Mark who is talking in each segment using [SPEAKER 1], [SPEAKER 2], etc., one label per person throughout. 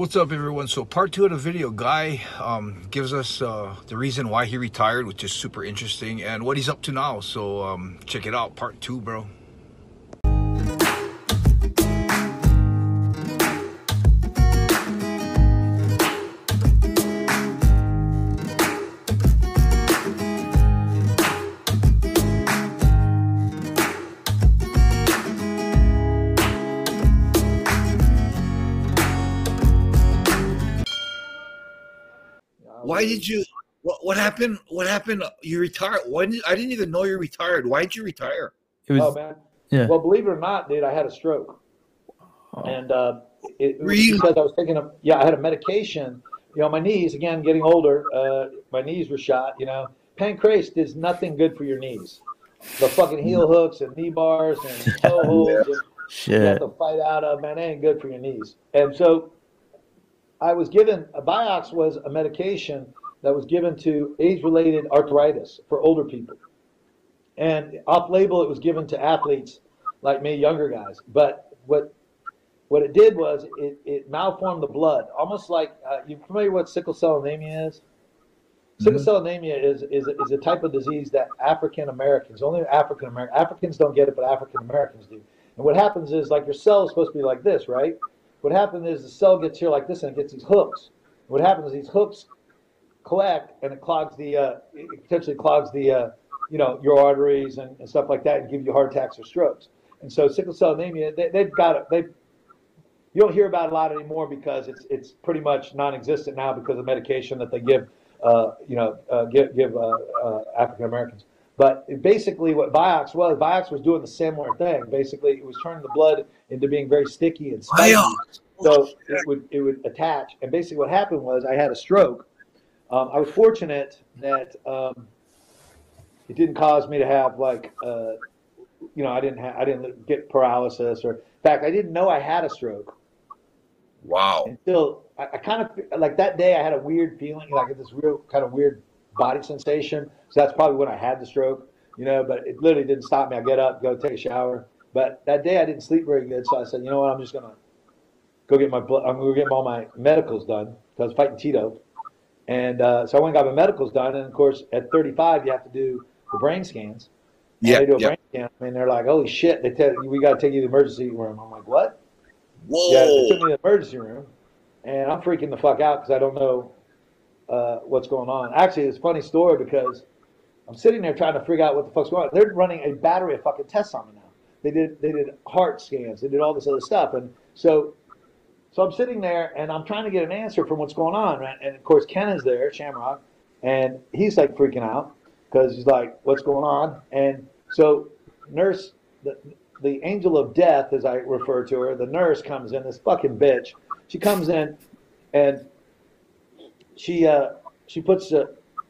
[SPEAKER 1] What's up, everyone? So, part two of the video, Guy um, gives us uh, the reason why he retired, which is super interesting, and what he's up to now. So, um, check it out, part two, bro. Why did you? What, what happened? What happened? You retired? Why did, I didn't even know you retired. Why did you retire?
[SPEAKER 2] It was
[SPEAKER 3] oh man.
[SPEAKER 2] yeah.
[SPEAKER 3] Well, believe it or not, dude, I had a stroke,
[SPEAKER 2] Oh.
[SPEAKER 3] and uh, it, it was
[SPEAKER 1] Really?
[SPEAKER 3] because I was taking a yeah, I had a medication. You know, my knees again, getting older. Uh, my knees were shot. You know, Pancrase is nothing good for your knees. The fucking heel hooks and knee bars and toe holds and you have
[SPEAKER 2] Shit.
[SPEAKER 3] to fight out of man, they ain't good for your knees. And so I was given a Vioxx was a medication that was given to age-related arthritis for older people. And off-label, it was given to athletes like me, younger guys. But what what it did was it, it malformed the blood, almost like uh, you familiar with sickle cell anemia is? Sickle cell anemia is, is, is a type of disease that African Americans, only African American, Africans don't get it, but African Americans do. And what happens is, like your cell is supposed to be like this, right? What happens is the cell gets here like this and it gets these hooks. What happens is these hooks collect and it clogs the, uh, it potentially clogs the, uh, you know, your arteries and, and stuff like that and give you heart attacks or strokes. And so sickle cell anemia, they, they've got it. They've, you don't hear about it a lot anymore because it's it's pretty much non-existent now because of medication that they give, uh, you know, uh, give give uh, uh, African Americans. But basically, what Vioxx was, Vioxx was doing the similar thing. Basically, it was turning the blood into being very sticky and spiky. So it would it would attach. And basically, what happened was I had a stroke. Um, I was fortunate that um, it didn't cause me to have like, uh, you know, I didn't ha- I didn't get paralysis or. In fact, I didn't know I had a stroke
[SPEAKER 1] Wow.
[SPEAKER 3] until I, I kind of like that day I had a weird feeling, like this real kind of weird body sensation. So that's probably when I had the stroke, you know. But it literally didn't stop me. I get up, go take a shower. But that day I didn't sleep very good, so I said, you know what, I'm just gonna go get my blood. I'm gonna get all my medicals done because I was fighting Tito, and uh, so I went and got my medicals done. And of course, at 35, you have to do the brain scans.
[SPEAKER 1] Yeah.
[SPEAKER 3] they do a
[SPEAKER 1] yeah.
[SPEAKER 3] brain scan, and they're like, holy shit! They tell you we got to take you to the emergency room. I'm like, what?
[SPEAKER 1] Whoa.
[SPEAKER 3] Yeah, they took me to the emergency room, and I'm freaking the fuck out because I don't know uh, what's going on. Actually, it's a funny story because I'm sitting there trying to figure out what the fuck's going on. They're running a battery of fucking tests on me now. They did they did heart scans, they did all this other stuff, and so so I'm sitting there and I'm trying to get an answer from what's going on, right? And of course Ken is there, Shamrock, and he's like freaking out because he's like, "What's going on?" And so nurse, the the angel of death, as I refer to her, the nurse comes in. This fucking bitch. She comes in, and she uh, she puts uh,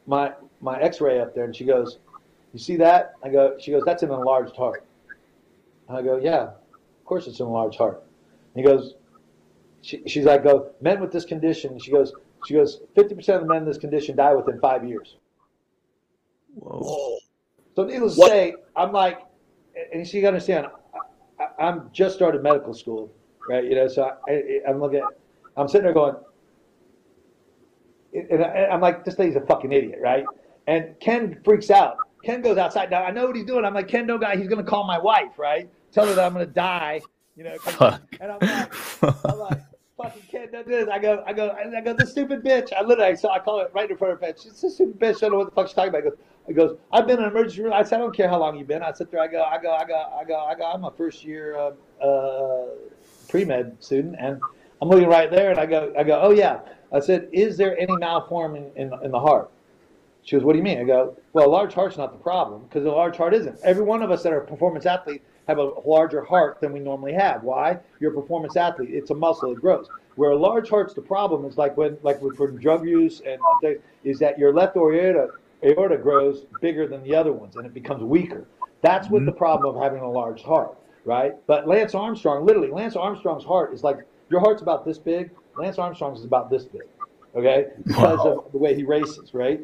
[SPEAKER 3] my my X-ray up there, and she goes, "You see that?" I go. She goes, "That's an enlarged heart." And I go, "Yeah, of course it's an enlarged heart." And he goes, she, "She's like, go men with this condition." She goes, "She goes, fifty percent of the men in this condition die within five years."
[SPEAKER 2] Whoa.
[SPEAKER 1] Whoa.
[SPEAKER 3] So needless
[SPEAKER 1] What-
[SPEAKER 3] to say, I'm like, and so you gotta understand, I, I, I'm just started medical school, right? You know, so I, I, I'm looking, at, I'm sitting there going, and I'm like, this lady's a fucking idiot, right? And Ken freaks out. Ken goes outside. Now I know what he's doing. I'm like, Ken, no guy, he's gonna call my wife, right? Tell her that I'm gonna die, you know.
[SPEAKER 2] Fuck.
[SPEAKER 3] And I'm like, I'm like, fucking Ken, don't this. I go, I go, I go, this stupid bitch. I literally, so I call it right in front of her face. She's a stupid bitch. I don't know what the fuck she's talking about. I go, I goes, I've been in an emergency room. I said, I don't care how long you've been. I sit there, I go, I go, I go, I go, I go. I'm a first year uh, uh, pre med student, and I'm looking right there, and I go, I go, oh yeah. I said, is there any malforming in, in the heart? She goes, what do you mean? I go, well, a large heart's not the problem because a large heart isn't. Every one of us that are performance athletes have a larger heart than we normally have. Why? You're a performance athlete. It's a muscle. It grows. Where a large heart's the problem is like when, like with for drug use and things, is that your left aorta aorta grows bigger than the other ones and it becomes weaker. That's what mm-hmm. the problem of having a large heart, right? But Lance Armstrong, literally, Lance Armstrong's heart is like your heart's about this big. Lance Armstrong's is about this big, okay? Because of the way he races, right?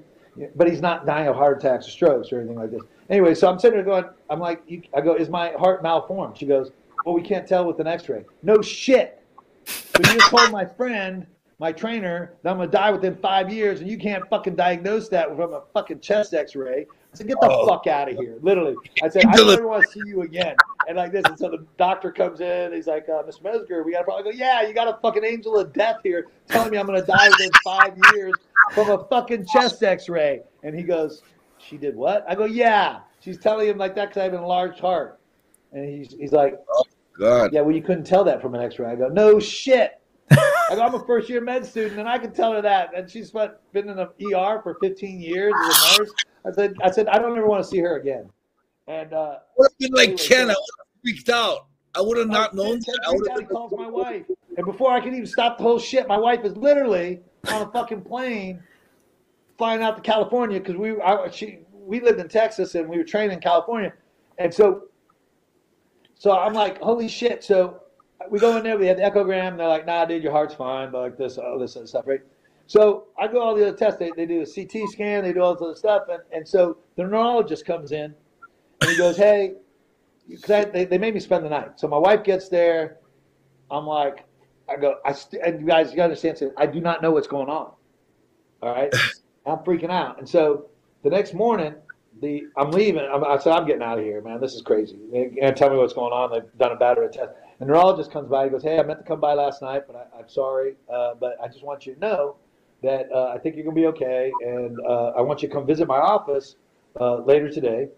[SPEAKER 3] But he's not dying of heart attacks or strokes or anything like this. Anyway, so I'm sitting there going, I'm like, you, I go, is my heart malformed? She goes, well, we can't tell with an X-ray. No shit. So you told my friend my trainer that I'm gonna die within five years, and you can't fucking diagnose that from a fucking chest X-ray. I said, get the
[SPEAKER 1] Oh.
[SPEAKER 3] fuck out of here, literally. I said, I never want to see you again. And like this, and so the doctor comes in. He's like, uh, Mr. Mezger, we got problem. I go, yeah, you got a fucking angel of death here, telling me I'm gonna die within five years from a fucking chest X-ray. And he goes, she did what? I go, yeah. She's telling him like that because I have an enlarged heart. And he's he's like, oh,
[SPEAKER 1] God.
[SPEAKER 3] yeah, well, you couldn't tell that from an X-ray. I go, no shit. I go, I'm a first year med student, and I can tell her that. And she's what, been in the ER for 15 years as a nurse. I said, I said, I don't ever want to see her again. And uh,
[SPEAKER 1] would have been like
[SPEAKER 3] Anyway,
[SPEAKER 1] Ken. I would have freaked out. I would have not known that. I would have
[SPEAKER 3] calls my wife, and before I can even stop the whole shit, my wife is literally on a fucking plane flying out to California because we I, she we lived in Texas and we were trained in California, and so so I'm like, holy shit! So we go in there, we have the echogram, and they're like, nah, dude, your heart's fine, but like this, all this other stuff, right? So I go all the other tests. They, they do a CT scan, they do all this other stuff, and, and so the neurologist comes in and he goes, hey, because they, they made me spend the night. So my wife gets there. I'm like, I go, I st- and you guys, you gotta understand. I do not know what's going on. All right, I'm freaking out. And so the next morning, the I'm leaving. I'm, I said, I'm getting out of here, man. This is crazy. They can't tell me what's going on. They've done a battery test. And neurologist comes by. He goes, Hey, I meant to come by last night, but I, I'm sorry. Uh, but I just want you to know that uh, I think you're gonna be okay, and uh, I want you to come visit my office uh, later today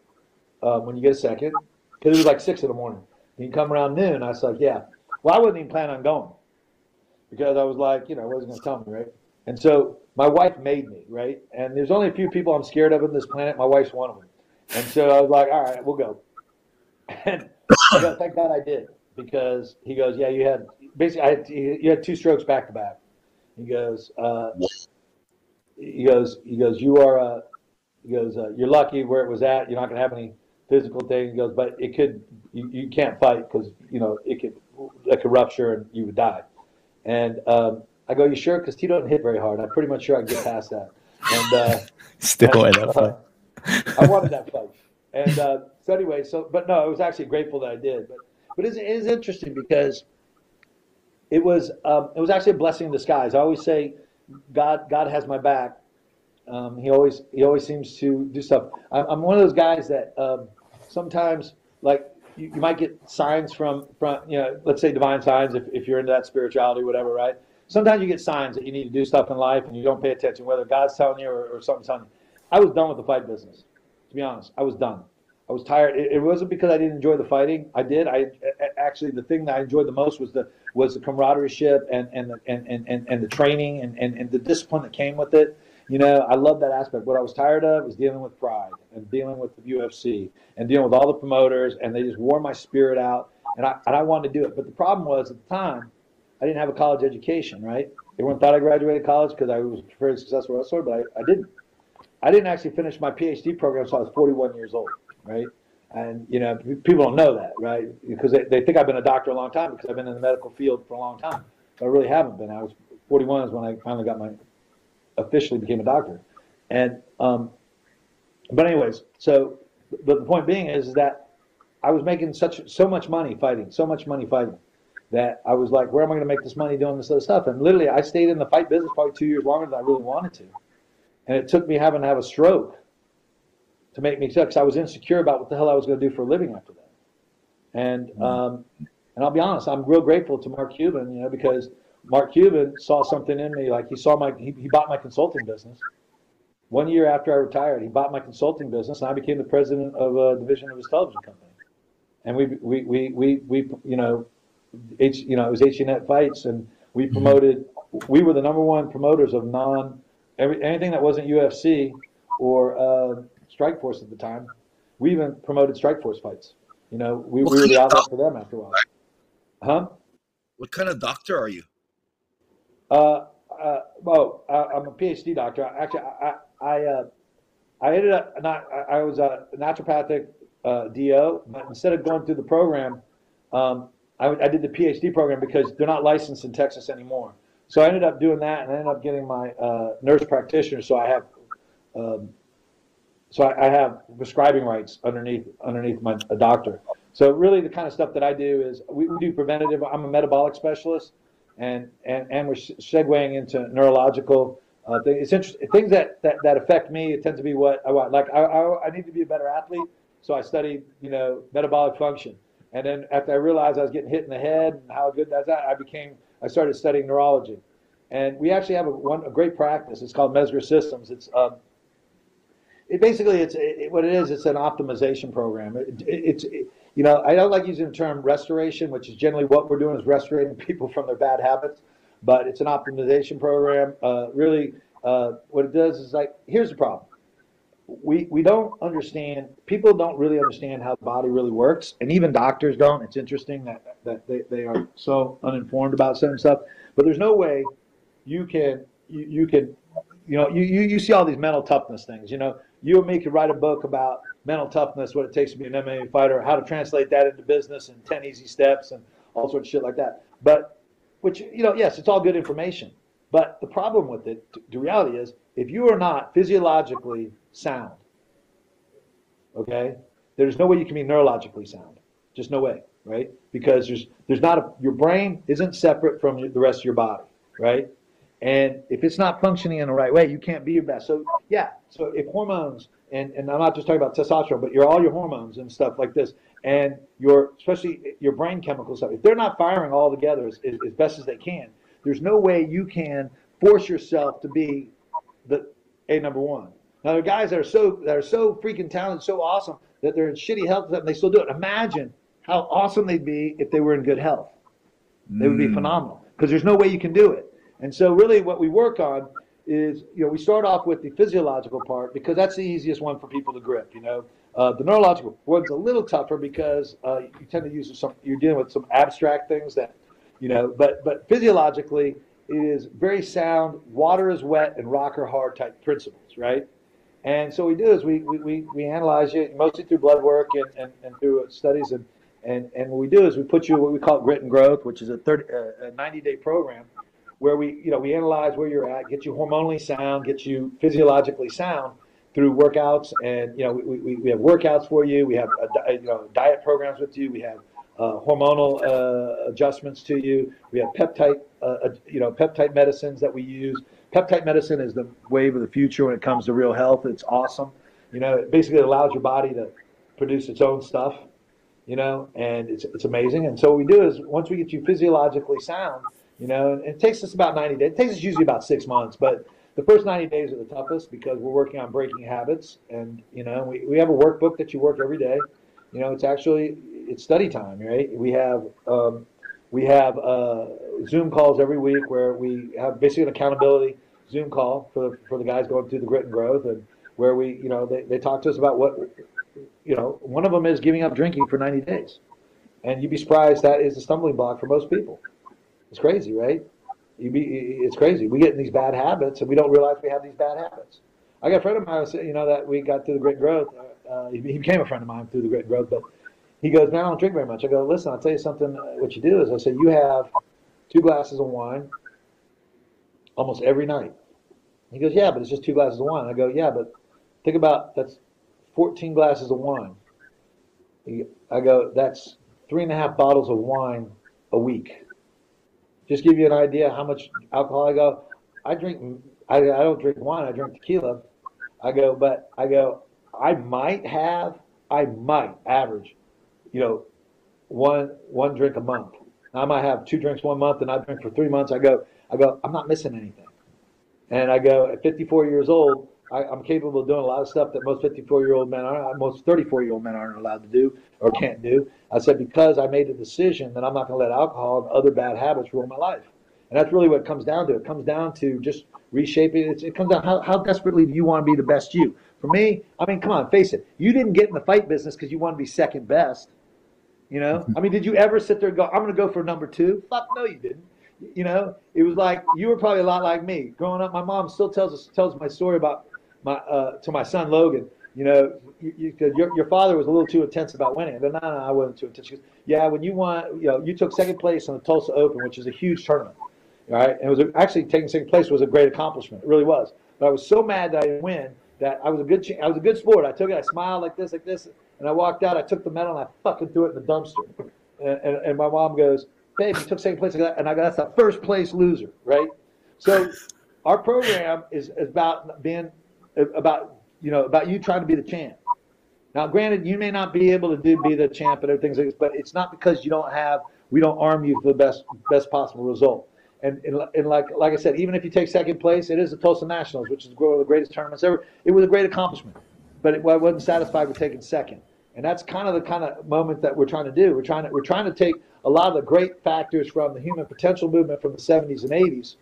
[SPEAKER 3] uh, when you get a second, because it was like six in the morning. You can come around noon. I was like, yeah. Well, I wasn't even planning on going because I was like, you know, I wasn't going to tell me, right? And so my wife made me, right? And there's only a few people I'm scared of on this planet. My wife's one of them. And so I was like, all right, we'll go. And thank God I did because he goes, yeah, you had basically I had, you had two strokes back to back. He goes, uh, he goes, he goes, you are, uh, he goes, uh, you're lucky where it was at. You're not going to have any physical thing. He goes, but it could, you, you can't fight because, you know, it could, it could rupture and you would die. And um, I go, you sure? Because he doesn't hit very hard. I'm pretty much sure I can get past that. And uh,
[SPEAKER 2] Still in that fight.
[SPEAKER 3] I wanted that fight. And uh, so anyway, so but no, I was actually grateful that I did. But but it's, interesting because it was um, it was actually a blessing in disguise. I always say, God God has my back. Um, he always he always seems to do stuff. I'm, I'm one of those guys that um, sometimes like you, you might get signs from from you know let's say divine signs if, if you're into that spirituality whatever right. Sometimes you get signs that you need to do stuff in life and you don't pay attention whether God's telling you or, or something's telling you. I was done with the fight business. To be honest, I was done. I was tired. It, it wasn't because I didn't enjoy the fighting. I did. I actually the thing that I enjoyed the most was the was the camaraderie and and the, and, and, and, and the training and, and, and the discipline that came with it. You know, I love that aspect. What I was tired of was dealing with pride and dealing with the UFC and dealing with all the promoters, and they just wore my spirit out. And I and I wanted to do it, but the problem was at the time, I didn't have a college education. Right? Everyone thought I graduated college because I was very successful wrestler, but I, I didn't. I didn't actually finish my PhD program until I was 41 years old, right? And you know, people don't know that, right? Because they, they think I've been a doctor a long time because I've been in the medical field for a long time. But I really haven't been. I was 41 is when I finally got my officially became a doctor, and um, but anyways, so but the point being is, that I was making such so much money fighting, so much money fighting that I was like, where am I going to make this money doing this other stuff? And literally, I stayed in the fight business probably two years longer than I really wanted to. And it took me having to have a stroke to make me because I was insecure about what the hell I was going to do for a living after that. And um, and I'll be honest, I'm real grateful to Mark Cuban, you know, because Mark Cuban saw something in me. Like he saw my he, he bought my consulting business. One year after I retired, he bought my consulting business, and I became the president of a division of his television company. And we we we we, we you know, H you know it was HD Net fights, and we promoted. We were the number one promoters of non every, anything that wasn't UFC or uh, Strikeforce at the time. We even promoted Strikeforce fights. You know, we, we were the outlet for them after a while. Huh?
[SPEAKER 1] What kind of doctor are you?
[SPEAKER 3] Uh, uh, well, I, I'm a PhD doctor. Actually, I, I, uh, I ended up not. I, I was a naturopathic uh, DO, but instead of going through the program, um, I, I did the PhD program because they're not licensed in Texas anymore. So I ended up doing that, and I ended up getting my uh, nurse practitioner. So I have, um, so I, I have prescribing rights underneath underneath my a doctor. So really, the kind of stuff that I do is we, we do preventative. I'm a metabolic specialist, and and and we're segueing into neurological uh, things. It's interesting things that, that that affect me. It tends to be what I want. Like I, I I need to be a better athlete, so I studied you know metabolic function. And then after I realized I was getting hit in the head and how good that's at, I became I started studying neurology. And we actually have a, one, a great practice. It's called Mezger Systems. It's um, it basically it's it, what it is. It's an optimization program. It, it, it's you know I don't like using the term restoration, which is generally what we're doing is restoring people from their bad habits. But it's an optimization program. Uh, really, uh, what it does is like here's the problem. We, we don't understand people don't really understand how the body really works and even doctors don't it's interesting that, that they, they are so uninformed about certain stuff but there's no way you can you, you can you know you, you, you see all these mental toughness things you know you and me could write a book about mental toughness what it takes to be an mma fighter how to translate that into business and 10 easy steps and all sorts of shit like that. But which you know yes it's all good information. But the problem with it the reality is if you are not physiologically sound okay there's no way you can be neurologically sound. Just no way right? Because there's there's not a your brain isn't separate from the rest of your body right and if it's not functioning in the right way, you can't be your best. So yeah, so if hormones and, and I'm not just talking about testosterone, but your all your hormones and stuff like this, and your especially your brain chemicals, if they're not firing all together as, as, as best as they can, there's no way you can force yourself to be the a number one. Now there are guys that are so that are so freaking talented, so awesome that they're in shitty health and they still do it. Imagine how awesome they'd be if they were in good health. They would be mm. phenomenal because there's no way you can do it. And so really what we work on is, you know, we start off with the physiological part because that's the easiest one for people to grip, you know. Uh, the neurological one's a little tougher because uh, you tend to use some, you're dealing with some abstract things that, you know, but, but physiologically it is very sound, water is wet and rock are hard type principles, right? And so we do is we, we, we, we analyze you mostly through blood work and, and, and through studies. And, and, and what we do is we put you what we call grit and growth, which is a, 30, uh, a 90 day program where we, you know, we analyze where you're at, get you hormonally sound, get you physiologically sound through workouts, and you know, we, we, we have workouts for you. We have a, you know diet programs with you. We have uh, hormonal uh, adjustments to you. We have peptide, uh, you know, peptide medicines that we use. Peptide medicine is the wave of the future when it comes to real health. It's awesome. You know, it basically allows your body to produce its own stuff. You know, and it's it's amazing. And so what we do is once we get you physiologically sound, you know, and it takes us about 90 days. It takes us usually about six months, but the first 90 days are the toughest because we're working on breaking habits. And, you know, we, we have a workbook that you work every day. You know, it's actually, it's study time, right? We have, um, we have uh, Zoom calls every week where we have basically an accountability Zoom call for, for the guys going through the grit and growth and where we, you know, they, they talk to us about what, you know, one of them is giving up drinking for 90 days. And you'd be surprised that is a stumbling block for most people. It's crazy, right? Be, it's crazy. We get in these bad habits, and we don't realize we have these bad habits. I got a friend of mine, you know, that we got through the Great growth. Uh, he became a friend of mine through the Great growth, but he goes, "Man, I don't drink very much." I go, "Listen, I'll tell you something. What you do is, I say you have two glasses of wine almost every night." He goes, "Yeah, but it's just two glasses of wine." I go, "Yeah, but think about that's 14 glasses of wine." I go, "That's three and a half bottles of wine a week." Just give you an idea how much alcohol I go. I drink. I, I don't drink wine. I drink tequila. I go, but I go. I might have. I might average, you know, one one drink a month. I might have two drinks one month, and I drink for three months. I go. I go. I'm not missing anything. And I go at 54 years old. I, am capable of doing a lot of stuff that most 54 year old men are, most 34 year old men aren't allowed to do or can't do. I said, because I made a decision that I'm not going to let alcohol and other bad habits rule my life. And that's really what it comes down to. It comes down to just reshaping. It's, it comes down how, how desperately do you want to be the best you? For me, I mean, come on, face it. You didn't get in the fight business because you want to be second best. You know, I mean, did you ever sit there and go, I'm going to go for number two? Fuck no, you didn't. You know, it was like you were probably a lot like me growing up. My mom still tells us tells my story about my uh, to my son Logan. You know, you, you, your your father was a little too intense about winning. Go, no, no, I wasn't too intense. Goes, yeah, when you won, you know, you took second place in the Tulsa Open, which is a huge tournament, right? And it was a, actually taking second place was a great accomplishment. It really was. But I was so mad that I didn't win that I was a good I was a good sport. I took it, I smiled like this, like this, and I walked out. I took the medal and I fucking threw it in the dumpster. And, and, and my mom goes, babe, you took second place, and I go, that's the first place loser, right? So our program is about being about you know about you trying to be the champ. Now, granted, you may not be able to do be the champ and everything, like but it's not because you don't have we don't arm you for the best best possible result. And, and, and like like I said, even if you take second place, it is the Tulsa Nationals, which is one of the greatest tournaments ever. It was a great accomplishment, but it, I wasn't satisfied with taking second. And that's kind of the kind of moment that we're trying to do. We're trying to we're trying to take a lot of the great factors from the human potential movement from the 70s and 80s,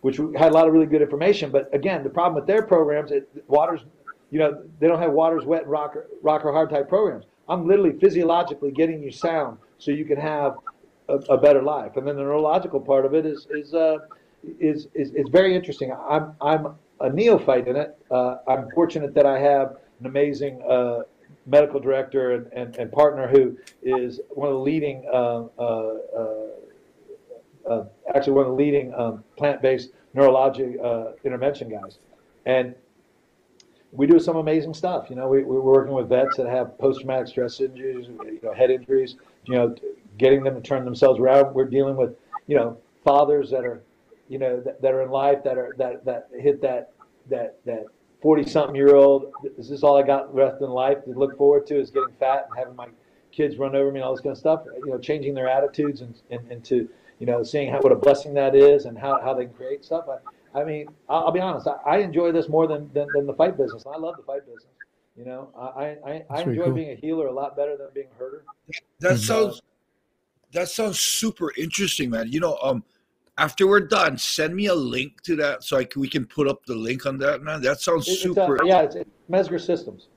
[SPEAKER 3] which had a lot of really good information. But again, the problem with their programs, it, waters, you know, they don't have waters wet and rock, rock or hard type programs. I'm literally physiologically getting you sound so you can have a, a better life. And then the neurological part of it is is uh, is, is is very interesting. I'm I'm a neophyte in it. Uh, I'm fortunate that I have an amazing uh, medical director and, and, and, partner who is one of the leading, uh, uh, uh, actually one of the leading um, plant-based neurologic intervention guys. And we do some amazing stuff. You know, we, we're working with vets that have post-traumatic stress injuries, you know, head injuries, you know, getting them to turn themselves around. We're dealing with, you know, fathers that are, you know, that, that are in life that are, that, that hit that, that, that 40 something year old, is this all I got left in life to look forward to is getting fat and having my kids run over me and all this kind of stuff, you know, changing their attitudes and, and, and to, you know, seeing how, what a blessing that is and how, how they create stuff. I, I mean, I'll, I'll be honest, I, I, enjoy this more than, than, than, the fight business. I love the fight business. You know, I, I, I enjoy cool. being a healer a lot better than being a herder.
[SPEAKER 1] That sounds, that sounds super interesting, man. You know, um, after we're done, send me a link to that so I can, we can put up the link on that, man. That sounds it's super.
[SPEAKER 3] A, yeah, it's, it's Mezger Systems.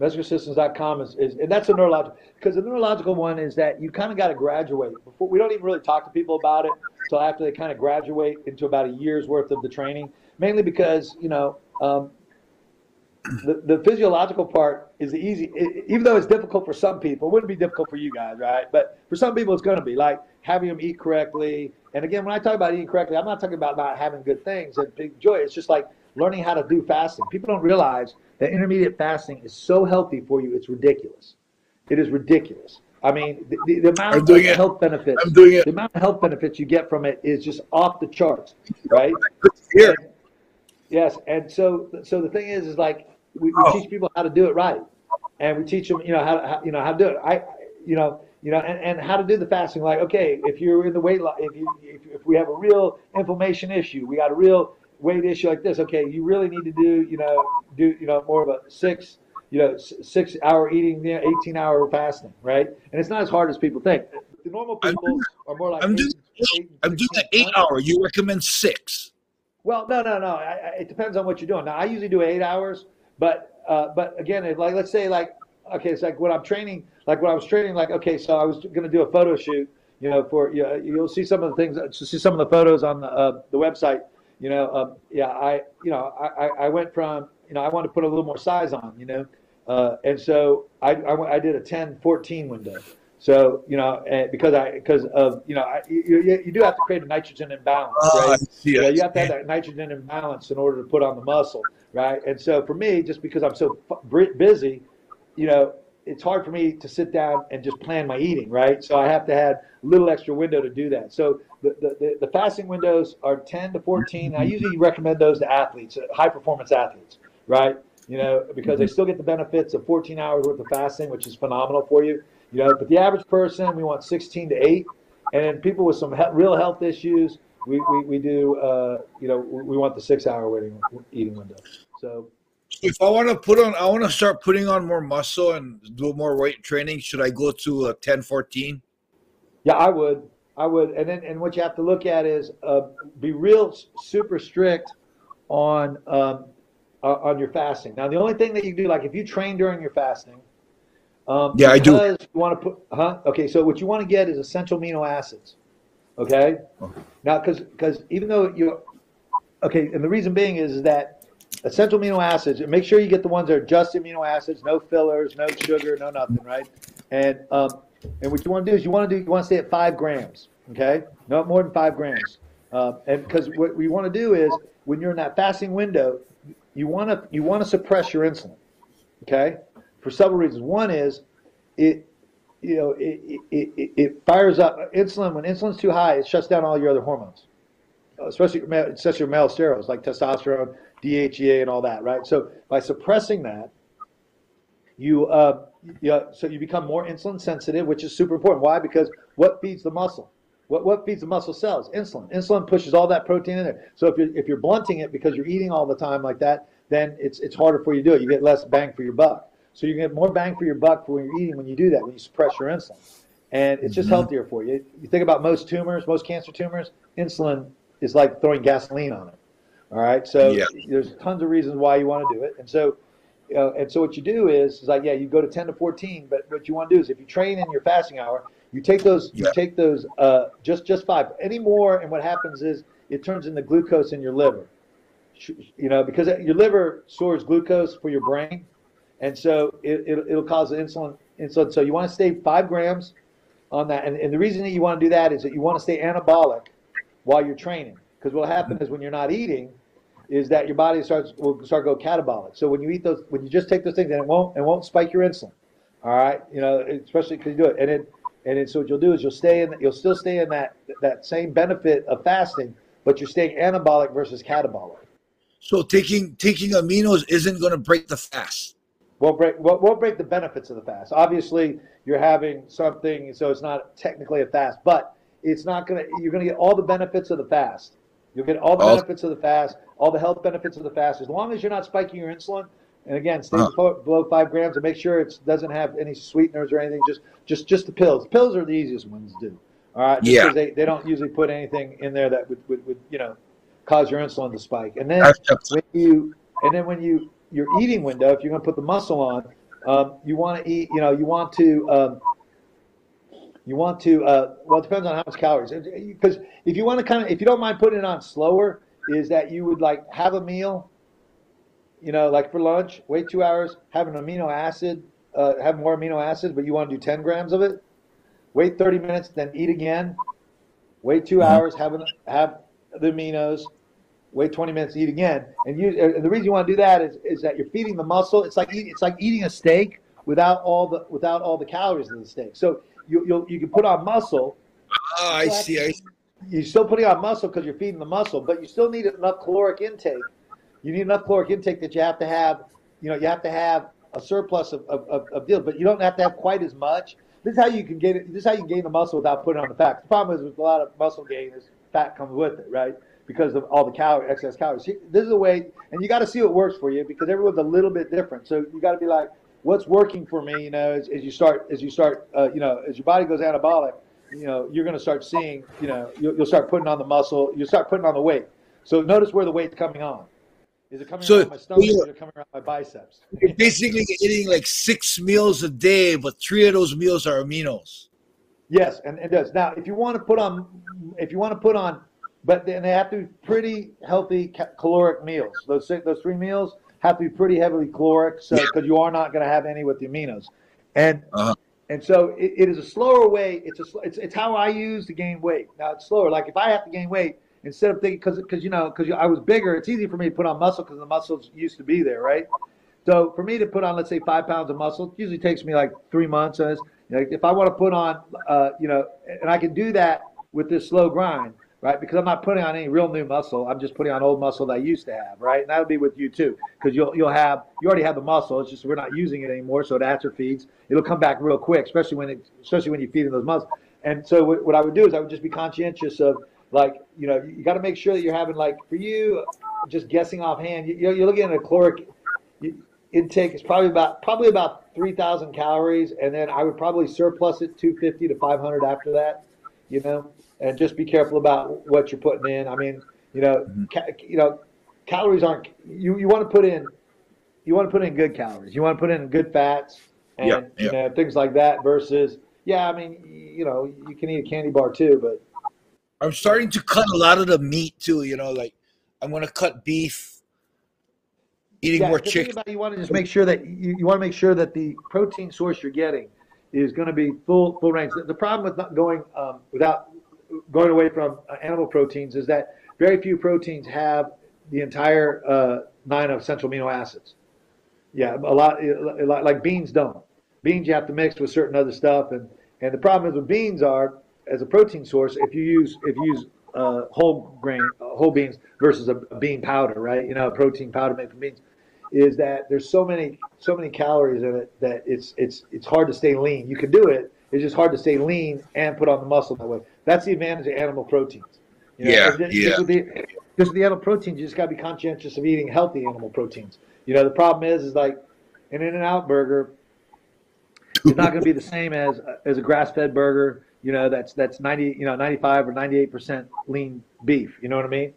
[SPEAKER 3] MezgerSystems.com is, is, and that's a neurological, because the neurological one is that you kind of got to graduate. Before, we don't even really talk to people about it until after they kind of graduate into about a year's worth of the training, mainly because, you know, um, the, the physiological part is the easy, it, even though it's difficult for some people, it wouldn't be difficult for you guys, right? But for some people, it's going to be like having them eat correctly. And again, when I talk about eating correctly, I'm not talking about not having good things and big joy. It's just like learning how to do fasting. People don't realize that intermittent fasting is so healthy for you, it's ridiculous. It is ridiculous. I mean, the, the, the amount of it. health benefits,
[SPEAKER 1] I'm doing it.
[SPEAKER 3] the amount of health benefits you get from it is just off the charts, right?
[SPEAKER 1] Here.
[SPEAKER 3] Yes, and so so the thing is, is like we, we oh. teach people how to do it right, and we teach them, you know, how, to, how you know how to do it. I, you know, you know, and, and how to do the fasting. Like, okay, if you're in the weight loss, if you if, if we have a real inflammation issue, we got a real weight issue like this. Okay, you really need to do, you know, do you know more of a six, you know, six hour eating, you know, eighteen hour fasting, right? And it's not as hard as people think. The normal people are more like.
[SPEAKER 1] I'm doing. Eight, I'm doing an eight hour. You recommend six.
[SPEAKER 3] Well, no, no, no. I, I, it depends on what you're doing. Now, I usually do eight hours, but uh, but again, like let's say like okay, it's like when I'm training, like when I was training, like okay, so I was going to do a photo shoot, you know, for you know, you'll see some of the things, see some of the photos on the uh, the website. You know, um, yeah, I you know I, I went from you know I wanted to put a little more size on, you know, uh, and so I, I, I did a 10 14 window. So you know, because I because of you know, I, you, you do have to create a nitrogen imbalance, oh, right? you, know, you have to have that nitrogen imbalance in order to put on the muscle, right? And so for me, just because I'm so busy, you know, it's hard for me to sit down and just plan my eating, right? So I have to have a little extra window to do that. So the, the, the fasting windows are 10 to 14. I usually recommend those to athletes, uh, high performance athletes, right? You know, because they still get the benefits of 14 hours worth of fasting, which is phenomenal for you. You know, but the average person, we want 16 to 8. And then people with some he- real health issues, we, we, we do, uh, you know, we want the six hour waiting, eating window. So
[SPEAKER 1] if I want to put on, I want to start putting on more muscle and do more weight training. Should I go to a 10, 14?
[SPEAKER 3] Yeah, I would. I would. And then, and what you have to look at is uh, be real super strict on um, uh, on your fasting. Now, the only thing that you do, like if you train during your fasting, um,
[SPEAKER 1] yeah, I do. You
[SPEAKER 3] want to put, huh? Okay, so what you want to get is essential amino acids. Okay. Now, because because even though you, okay, and the reason being is that essential amino acids. Make sure you get the ones that are just amino acids, no fillers, no sugar, no nothing, right? And um, and what you want to do is you want to do you want to stay at five grams, okay? Not more than five grams. Uh, and because what we want to do is when you're in that fasting window, you want to you want to suppress your insulin, okay? For several reasons. One is it you know, it, it, it, it fires up insulin. When insulin's too high, it shuts down all your other hormones, especially especially your male steroids like testosterone, DHEA, and all that, right? So by suppressing that, you, uh, you so you become more insulin sensitive, which is super important. Why? Because what feeds the muscle? What, what feeds the muscle cells? Insulin. Insulin pushes all that protein in there. So if you're, if you're blunting it because you're eating all the time like that, then it's, it's harder for you to do it. You get less bang for your buck. So you get more bang for your buck for when you're eating when you do that, when you suppress your insulin. And it's just mm-hmm. healthier for you. You think about most tumors, most cancer tumors, insulin is like throwing gasoline on it. All right. So yeah. there's tons of reasons why you want to do it. And so, uh, and so what you do is, is like, yeah, you go to 10 to 14, but what you want to do is if you train in your fasting hour, you take those, yeah. you take those, uh, just, just five any more. And what happens is it turns into glucose in your liver, you know, because your liver stores glucose for your brain and so it, it, will cause insulin. Insulin. So you want to stay five grams on that. And, and the reason that you want to do that is that you want to stay anabolic while you're training. Because what will happen is when you're not eating, is that your body starts will start to go catabolic. So when you eat those, when you just take those things, and it won't it won't spike your insulin. All right, you know, especially because you do it, and it and it, so what you'll do is you'll stay in you'll still stay in that that same benefit of fasting, but you're staying anabolic versus catabolic.
[SPEAKER 1] So taking taking aminos isn't going to break the fast
[SPEAKER 3] won't break won't, won't break the benefits of the fast. Obviously, you're having something, so it's not technically a fast, but it's not gonna. You're gonna get all the benefits of the fast. You'll get all the benefits of the fast, all the health benefits of the fast, as long as you're not spiking your insulin. And again, stay uh-huh. below five grams and make sure it doesn't have any sweeteners or anything. Just just just the pills. Pills are the easiest ones to do. All right. Just yeah. They, they don't usually put anything in there that would, would, would you know cause your insulin to spike. And then when you and then when you your eating window, if you're going to put the muscle on, um, you want to eat. You know, you want to. Um, you want to. Uh, well, it depends on how much calories. Because if you want to kind of, if you don't mind putting it on slower, is that you would like have a meal. You know, like for lunch, wait two hours, have an amino acid, uh, have more amino acids, but you want to do 10 grams of it. Wait 30 minutes, then eat again. Wait 2 mm-hmm. hours, have an, have the aminos, wait 20 minutes, eat again. And you, and the reason you want to do that is, is that you're feeding the muscle. It's like eat, it's like eating a steak without all the without all the calories in the steak. So you you you can put on muscle.
[SPEAKER 1] Oh, I see. I see.
[SPEAKER 3] You're still putting on muscle because you're feeding the muscle, but you still need enough caloric intake. You need enough caloric intake that you have to have. You know, you have to have a surplus of, of, of, of deals, but you don't have to have quite as much. This is how you can gain it. This is how you gain the muscle without putting on the fat. The problem is with a lot of muscle gain is fat comes with it, right? because of all the calorie, excess calories. This is a way, and you got to see what works for you because everyone's a little bit different. So you got to be like, what's working for me? You know, as, as you start, as you start, uh, you know, as your body goes anabolic, you know, you're going to start seeing, you know, you'll, you'll, start putting on the muscle, you'll start putting on the weight. So notice where the weight's coming on. Is it coming so, around my stomach or is it coming around my biceps?
[SPEAKER 1] You're basically eating like six meals a day, but three of those meals are aminos.
[SPEAKER 3] Yes, and it does. Now, if you want to put on, if you want to put on but then they have to be pretty healthy caloric meals. Those those three meals have to be pretty heavily caloric, so because you are not going to have any with the aminos, and uh-huh. and so it, it is a slower way. It's a it's it's how I use to gain weight. Now it's slower. Like if I have to gain weight, instead of thinking because because you know because I was bigger, it's easy for me to put on muscle because the muscles used to be there, right? So for me to put on let's say five pounds of muscle, it usually takes me like three months. And you know, if I want to put on, uh, you know, and I can do that with this slow grind right? Because I'm not putting on any real new muscle. I'm just putting on old muscle that I used to have, right? And that'll be with you too, because you'll you'll have you already have the muscle. It's just we're not using it anymore, so it atrophies. It'll come back real quick, especially when it especially when you feed in those muscles. And so what, what I would do is I would just be conscientious of like you know you got to make sure that you're having like for you just guessing offhand you, you're looking at a caloric intake is probably about probably about 3000 calories and then i would probably surplus it 250 to 500 after that you know and just be careful about what you're putting in. I mean, you know, mm-hmm. ca- you know, calories aren't. You you want to put in, you want to put in good calories. You want to put in good fats and yep, yep. you know things like that. Versus, yeah, I mean, you know, you can eat a candy bar too, but
[SPEAKER 1] I'm starting to cut a lot of the meat too. You know, like I'm going to cut beef. Eating yeah, more chicken.
[SPEAKER 3] you want to just make sure that you, you want to make sure that the protein source you're getting is going to be full full range. The, the problem with not going um, without going away from uh, animal proteins is that very few proteins have the entire uh, nine of essential amino acids. Yeah, a lot like beans don't. beans you have to mix with certain other stuff, and and the problem is with beans are as a protein source. If you use if you use uh, whole grain uh, whole beans versus a, a bean powder, right? You know, a protein powder made from beans, is that there's so many so many calories in it that it's it's it's hard to stay lean. You can do it. It's just hard to stay lean and put on the muscle that way. That's the advantage of animal proteins.
[SPEAKER 1] You know, yeah,
[SPEAKER 3] just,
[SPEAKER 1] yeah.
[SPEAKER 3] Just with, the, just with the animal proteins, you just got to be conscientious of eating healthy animal proteins. You know, the problem is, is like an In-N-Out burger is not going to be the same as as a grass-fed burger. You know, that's that's ninety, you know, ninety-five or ninety-eight percent lean beef. You know what I mean?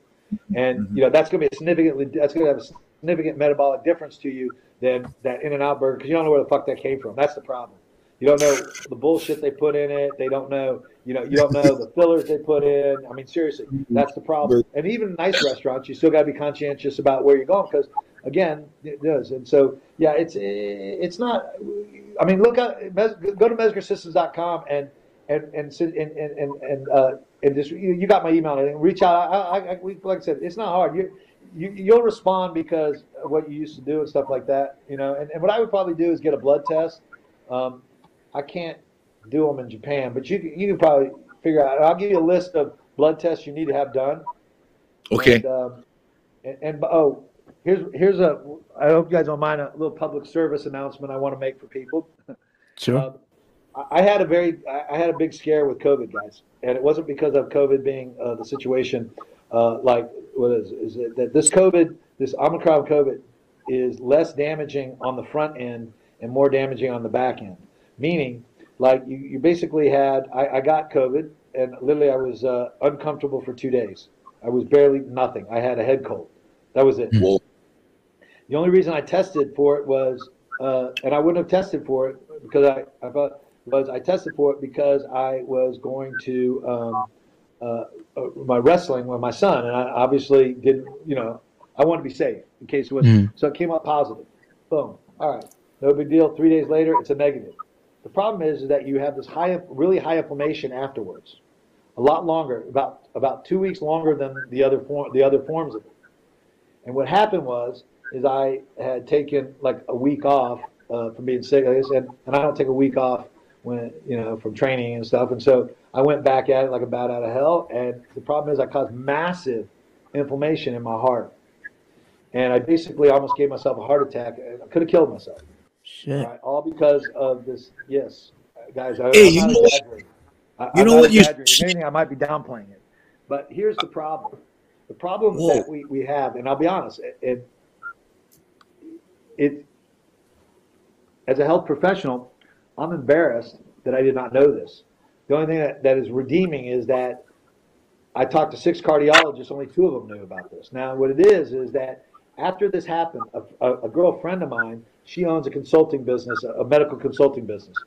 [SPEAKER 3] And
[SPEAKER 1] Mm-hmm.
[SPEAKER 3] you know, that's going to be a significantly that's going to have a significant metabolic difference to you than that In-N-Out burger because you don't know where the fuck that came from. That's the problem. You don't know the bullshit they put in it. They don't know, you know, you don't know the fillers they put in. I mean, seriously, that's the problem. And even nice restaurants, you still got to be conscientious about where you're going because, again, it does. And so, yeah, it's it's not. I mean, look at go to mezgersystems.com and and and and and and, and uh, and just you, you got my email and reach out. I, I, I, like I said, it's not hard. You, you you'll respond because of what you used to do and stuff like that. You know, and, and what I would probably do is get a blood test. Um, I can't do them in Japan, but you can, you can probably figure out. I'll give you a list of blood tests you need to have done.
[SPEAKER 1] Okay.
[SPEAKER 3] And, um, and, and oh, here's here's a. I hope you guys don't mind a little public service announcement I want to make for people.
[SPEAKER 2] Sure.
[SPEAKER 3] Um, I- had a very, I I had a big scare with COVID, guys, and it wasn't because of COVID being uh, the situation. Uh, like what is is it, that this COVID, this Omicron COVID, is less damaging on the front end and more damaging on the back end. Meaning, like you, you basically had, I, I got COVID, and literally I was uh, uncomfortable for two days. I was barely nothing. I had a head cold. That was it.
[SPEAKER 1] Whoa.
[SPEAKER 3] The only reason I tested for it was, uh, and I wouldn't have tested for it because I, I thought was I tested for it because I was going to um, uh, uh, my wrestling with my son, and I obviously didn't, you know, I wanted to be safe in case it was.
[SPEAKER 2] Mm.
[SPEAKER 3] So it came up positive. Boom. All right. No big deal. Three days later, it's a negative. The problem is, that you have this high, really high inflammation afterwards, a lot longer, about about two weeks longer than the other form, the other forms of it. And what happened was, is I had taken like a week off uh, from being sick, I guess, and, I don't take a week off when you know from training and stuff. And so I went back at it like a bat out of hell. And the problem is, I caused massive inflammation in my heart, and I basically almost gave myself a heart attack. I could have killed myself.
[SPEAKER 2] Shit.
[SPEAKER 3] Right? All because of this. Yes, guys. I,
[SPEAKER 1] Hey,
[SPEAKER 3] I'm
[SPEAKER 1] you
[SPEAKER 3] not
[SPEAKER 1] know what-
[SPEAKER 3] I,
[SPEAKER 1] you
[SPEAKER 3] I'm
[SPEAKER 1] know what you-
[SPEAKER 3] exaggerating. If anything, I might be downplaying it. But here's the problem. The problem
[SPEAKER 1] Whoa.
[SPEAKER 3] that we, we have, and I'll be honest, it, it as a health professional, I'm embarrassed that I did not know this. The only thing that, that is redeeming is that I talked to six cardiologists, only two of them knew about this. Now, what it is, is that after this happened, a, a, a girlfriend of mine, she owns a consulting business, a, medical consulting business.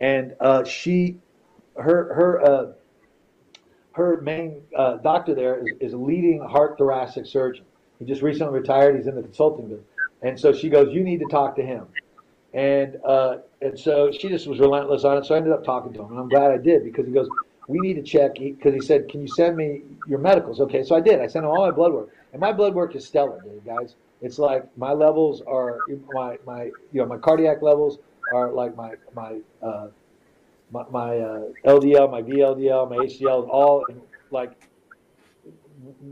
[SPEAKER 3] And uh, she, her, her, uh, her main uh, doctor there is, is a leading heart thoracic surgeon. He just recently retired. He's in the consulting business. And so she goes, you need to talk to him. And uh, and so she just was relentless on it. So I ended up talking to him, and I'm glad I did because he goes, "We need to check." Because he said, "Can you send me your medicals?" Okay, so I did. I sent him all my blood work, and my blood work is stellar, dude, guys. It's like my levels are my my you know my cardiac levels are like my my uh, my, my uh, LDL, my VLDL, my HDL, all in like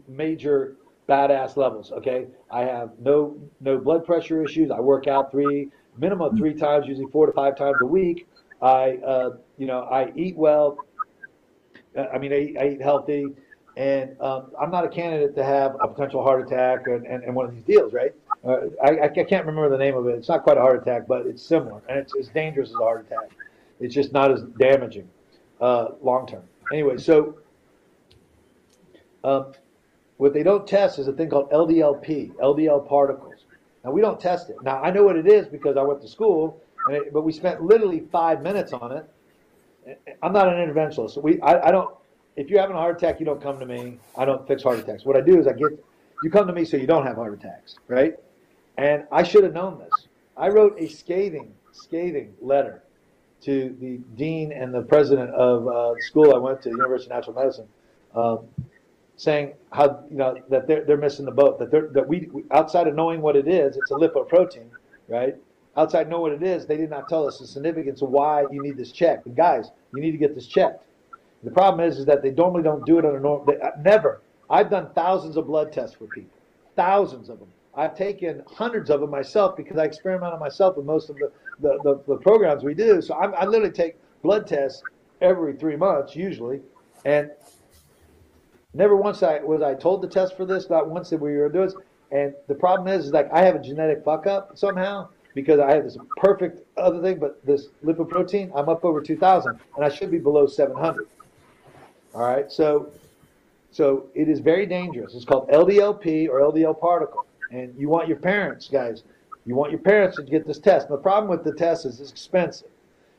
[SPEAKER 3] major badass levels. Okay, I have no no blood pressure issues. I work out three minimum three times, usually four to five times a week. I uh, you know I eat well. I mean I, I eat healthy, and um, I'm not a candidate to have a potential heart attack and, and, and one of these deals, right? Uh, I, I can't remember the name of it. It's not quite a heart attack, but it's similar, and it's as dangerous as a heart attack. It's just not as damaging uh, long term. Anyway, so um, what they don't test is a thing called LDLP, LDL particles. Now we don't test it. Now I know what it is because I went to school, it, but we spent literally five minutes on it. I'm not an interventionist. So we, I, I don't. If you're having a heart attack, you don't come to me. I don't fix heart attacks. What I do is I get you come to me so you don't have heart attacks, right? And I should have known this. I wrote a scathing, scathing letter to the dean and the president of uh, the school I went to, the University of Natural Medicine, um, saying how you know that they're they're missing the boat. That they're that we outside of knowing what it is, it's a lipoprotein, right? outside know what it is, they did not tell us the significance of why you need this checked. And guys, you need to get this checked. The problem is, is that they normally don't do it on a normal. They, uh, never. I've done thousands of blood tests for people, thousands of them. I've taken hundreds of them myself because I experiment on myself with most of the, the, the, the programs we do. So I'm, I literally take blood tests every three months usually, and never once I was I told to test for this. Not once that we were doing. This. And the problem is, is like I have a genetic fuck up somehow because I have this perfect other thing, but this lipoprotein, I'm up over 2,000, and I should be below 700. All right, so so it is very dangerous. It's called LDLP or LDL particle, and you want your parents, guys, you want your parents to get this test. The problem with the test is it's expensive.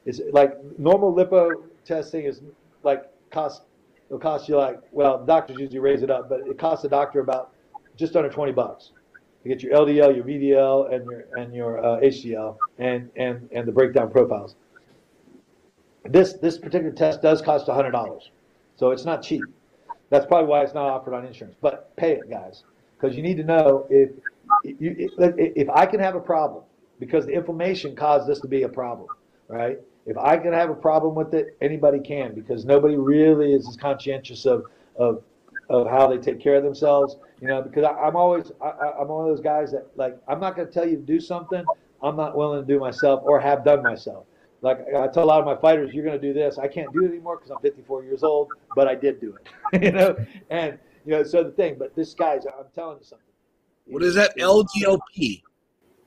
[SPEAKER 3] It's like normal lipo testing is like cost. It'll cost you like well, doctors usually raise it up, but it costs the doctor about just under 20 bucks to get your LDL, your VDL, and your and your uh, HDL, and and and the breakdown profiles. This this particular test does cost hundred dollars, so it's not cheap. That's probably why it's not offered on insurance. But pay it, guys, because you need to know if you, if I can have a problem because the inflammation caused this to be a problem, right? If I can have a problem with it, anybody can because nobody really is as conscientious of of of how they take care of themselves. You know, because I, am always I, I'm one of those guys that like I'm not going to tell you to do something I'm not willing to do myself or have done myself. Like I tell a lot of my fighters, you're going to do this. I can't do it anymore because I'm 54 years old, but I did do it. you know, and you know, so the thing. But this guy's, I'm telling you something.
[SPEAKER 1] What is that? LDLP.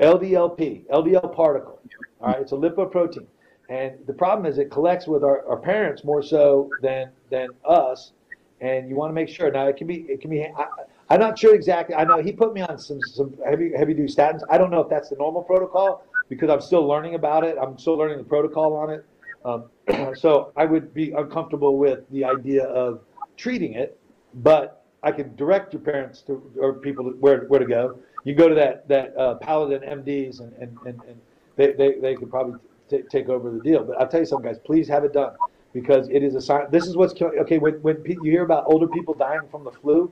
[SPEAKER 3] LDLP, LDL particle. All right, it's a lipoprotein, and the problem is it collects with our, our parents more so than than us, and you want to make sure. Now it can be it can be. I, I'm not sure exactly. I know he put me on some some heavy heavy duty statins. I don't know if that's the normal protocol because I'm still learning about it. I'm still learning the protocol on it. Um, so I would be uncomfortable with the idea of treating it, but I can direct your parents to or people to, where where to go. You go to that that uh, Paladin MDs and and, and, and they, they, they could probably t- take over the deal. But I'll tell you something, guys. Please have it done because it is a sign. This is what's killing. Okay, when when you hear about older people dying from the flu,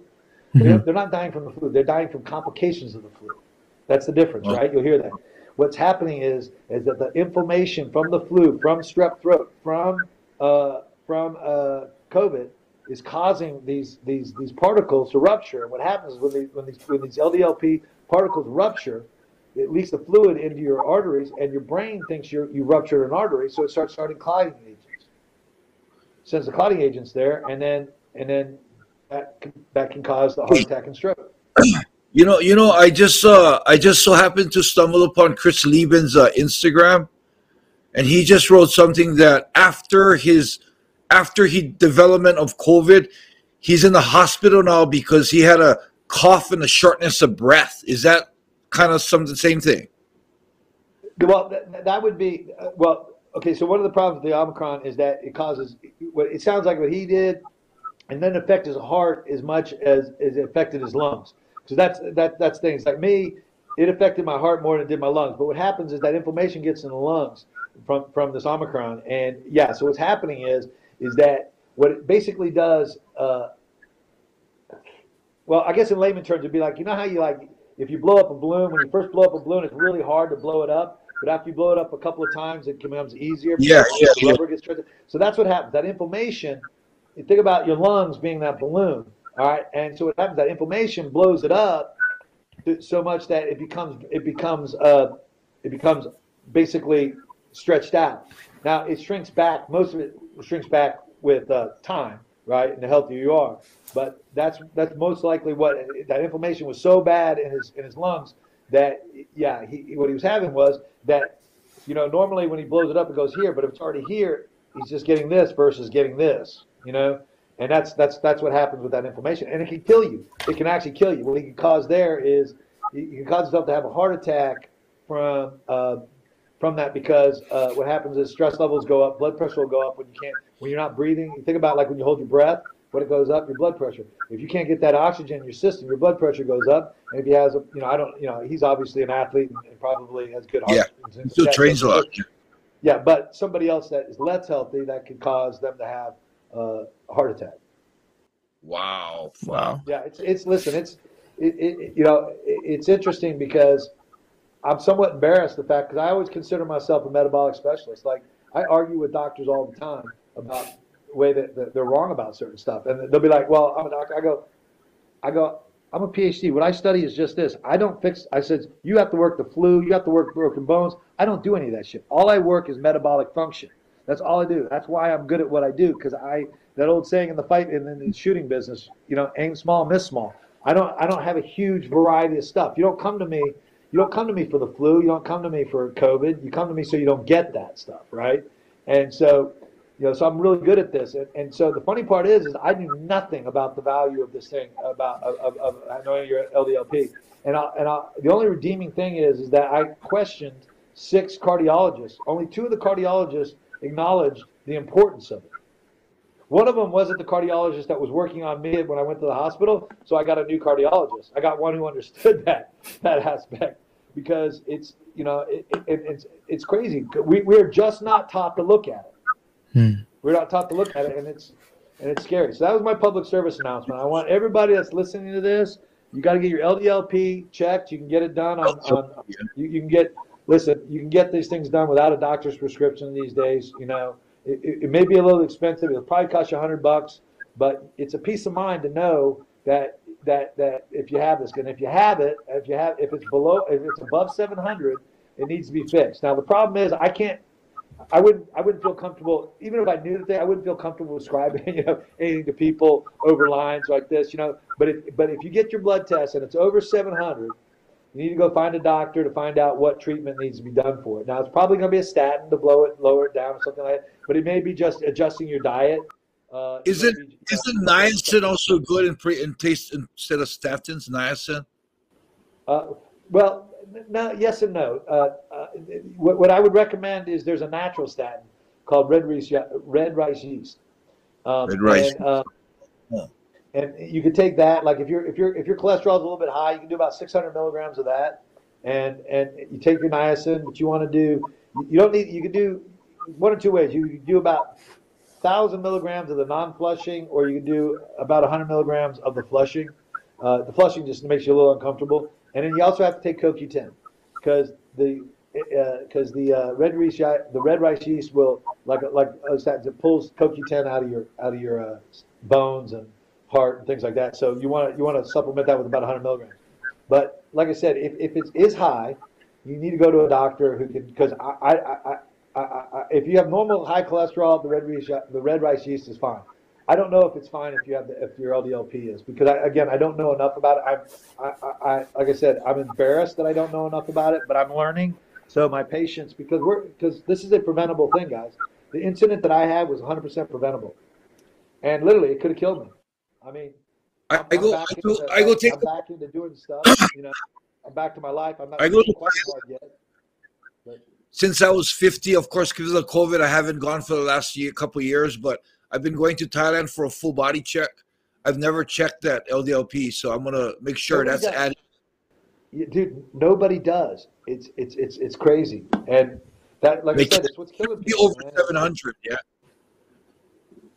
[SPEAKER 3] mm-hmm. they're, they're, not dying from the flu. They're dying from complications of the flu. That's the difference, right? You'll hear that. What's happening is is that the inflammation from the flu, from strep throat, from uh, from uh, COVID, is causing these these these particles to rupture. And what happens when these when these when these LDLP particles rupture, it leaks the fluid into your arteries, and your brain thinks you you ruptured an artery, so it starts starting clotting agents. Sends the clotting agents there, and then and then that can, that can cause the heart attack and stroke.
[SPEAKER 1] You know, you know, I just uh, I just so happened to stumble upon Chris Leben's uh, Instagram, and he just wrote something that after his after he development of COVID, he's in the hospital now because he had a cough and a shortness of breath. Is that kind of some the same thing?
[SPEAKER 3] Well, that, would be uh, well. Okay, so one of the problems with the Omicron is that it causes what it sounds like what he did, and then affect his heart as much as, as it affected his lungs. So that's that that's things like me. It affected my heart more than it did my lungs. But what happens is that inflammation gets in the lungs from from this Omicron, and yeah. So what's happening is is that what it basically does. Uh, well, I guess in layman terms, it'd be like you know how you like if you blow up a balloon when you first blow up a balloon, it's really hard to blow it up. But after you blow it up a couple of times, it becomes easier.
[SPEAKER 1] Yeah, yeah,
[SPEAKER 3] yeah. So that's what happens. That inflammation. You think about your lungs being that balloon all right, and so what happens? That inflammation blows it up so much that it becomes it becomes uh, it becomes basically stretched out. Now it shrinks back. Most of it shrinks back with uh, time, right? And the healthier you are. But that's that's most likely what that inflammation was so bad in his in his lungs that yeah, he, what he was having was that you know normally when he blows it up it goes here, but if it's already here, he's just getting this versus getting this, you know. And that's that's that's what happens with that inflammation, and it can kill you. It can actually kill you. What it can cause there is you can cause yourself to have a heart attack from uh, from that because uh, what happens is stress levels go up, blood pressure will go up when you can't when you're not breathing. You think about like when you hold your breath, when it goes up, your blood pressure. If you can't get that oxygen in your system, your blood pressure goes up. And if he has a, you know, I don't, you know, he's obviously an athlete and probably has good heart.
[SPEAKER 1] Yeah, he still trains a lot.
[SPEAKER 3] Yeah, but somebody else that is less healthy that could cause them to have uh, a heart attack.
[SPEAKER 1] Wow.
[SPEAKER 2] Wow.
[SPEAKER 3] Yeah, it's it's listen, it's it, it you know, it's interesting because I'm somewhat embarrassed the fact because I always consider myself a metabolic specialist. Like I argue with doctors all the time about the way that, that they're wrong about certain stuff, and they'll be like, "Well, I'm a doctor." I go, I go, I'm a PhD. What I study is just this. I don't fix. I said you have to work the flu. You have to work broken bones. I don't do any of that shit. All I work is metabolic function. That's all I do. That's why I'm good at what I do because I that old saying in the fight in the shooting business, you know, aim small, miss small. I don't I don't have a huge variety of stuff. You don't come to me. You don't come to me for the flu. You don't come to me for COVID. You come to me so you don't get that stuff, right? And so you know, so I'm really good at this. And, and so the funny part is, is I knew nothing about the value of this thing, about of, of, of knowing your LDLP. And I, and I, the only redeeming thing is, is that I questioned six cardiologists. Only two of the cardiologists acknowledged the importance of it. One of them wasn't the cardiologist that was working on me when I went to the hospital, so I got a new cardiologist. I got one who understood that that aspect because it's you know it, it, it's it's crazy. We we're just not taught to look at it. Hmm. We're not taught to look at it, and it's and it's scary. So that was my public service announcement. I want everybody that's listening to this. You got to get your LDLP checked. You can get it done on. on you, you, can get listen. You can get these things done without a doctor's prescription these days. You know, it, it, may be a little expensive. It'll probably cost you a hundred bucks, but it's a peace of mind to know that that that if you have this, and if you have it, if you have if it's below, if it's above seven hundred, it needs to be fixed. Now the problem is I can't I wouldn't I wouldn't feel comfortable even if I knew the thing. I wouldn't feel comfortable describing you know anything to people over lines like this. You know, but if but if you get your blood test and it's over 700, you need to go find a doctor to find out what treatment needs to be done for it. Now it's probably going to be a statin to blow it lower it down or something like that. But it may be just adjusting your diet.
[SPEAKER 1] Uh, is it be, is it niacin also good in pre in taste instead of statins? Niacin.
[SPEAKER 3] Uh, well, no, yes and no. Uh, uh, what, what, I would recommend is there's a natural statin called red rice, red rice yeast.
[SPEAKER 1] Um, red rice.
[SPEAKER 3] And, uh, and you could take that. Like if your if your if your cholesterol is a little bit high, you can do about 600 milligrams of that. And and you take your niacin, but you want to do. You don't need. You can do one or two ways. You can do about thousand milligrams of the non-flushing, or you can do about 100 milligrams of the flushing. Uh, the flushing just makes you a little uncomfortable. And then you also have to take CoQ10 because the because uh, the uh, red rice the red rice yeast will like like it pulls CoQ10 out of your out of your uh, bones and heart and things like that. So you want to you want to supplement that with about 100 milligrams. But like I said, if, if it is high, you need to go to a doctor who can because I, I, I, I, if you have normal high cholesterol, the red rice the red rice yeast is fine. I don't know if it's fine if you have the, if your LDLP is because I, again I don't know enough about it. I'm I, I like I said I'm embarrassed that I don't know enough about it, but I'm learning. So my patients because we're because this is a preventable thing, guys. The incident that I had was 100% preventable, and literally it could have killed me. I mean,
[SPEAKER 1] I'm, I, go, I go, into, I go take.
[SPEAKER 3] I'm back into doing stuff. You know, I'm back to my life. I'm not
[SPEAKER 1] I go to, yet. But. Since I was 50, of course, because of COVID, I haven't gone for the last year, couple years, but I've been going to Thailand for a full body check. I've never checked that LDLP, so I'm gonna make sure nobody that's does. added.
[SPEAKER 3] Yeah, dude, nobody does. It's it's it's it's crazy, and that like make I said, it's what's killing
[SPEAKER 1] people. Be over seven hundred, yeah.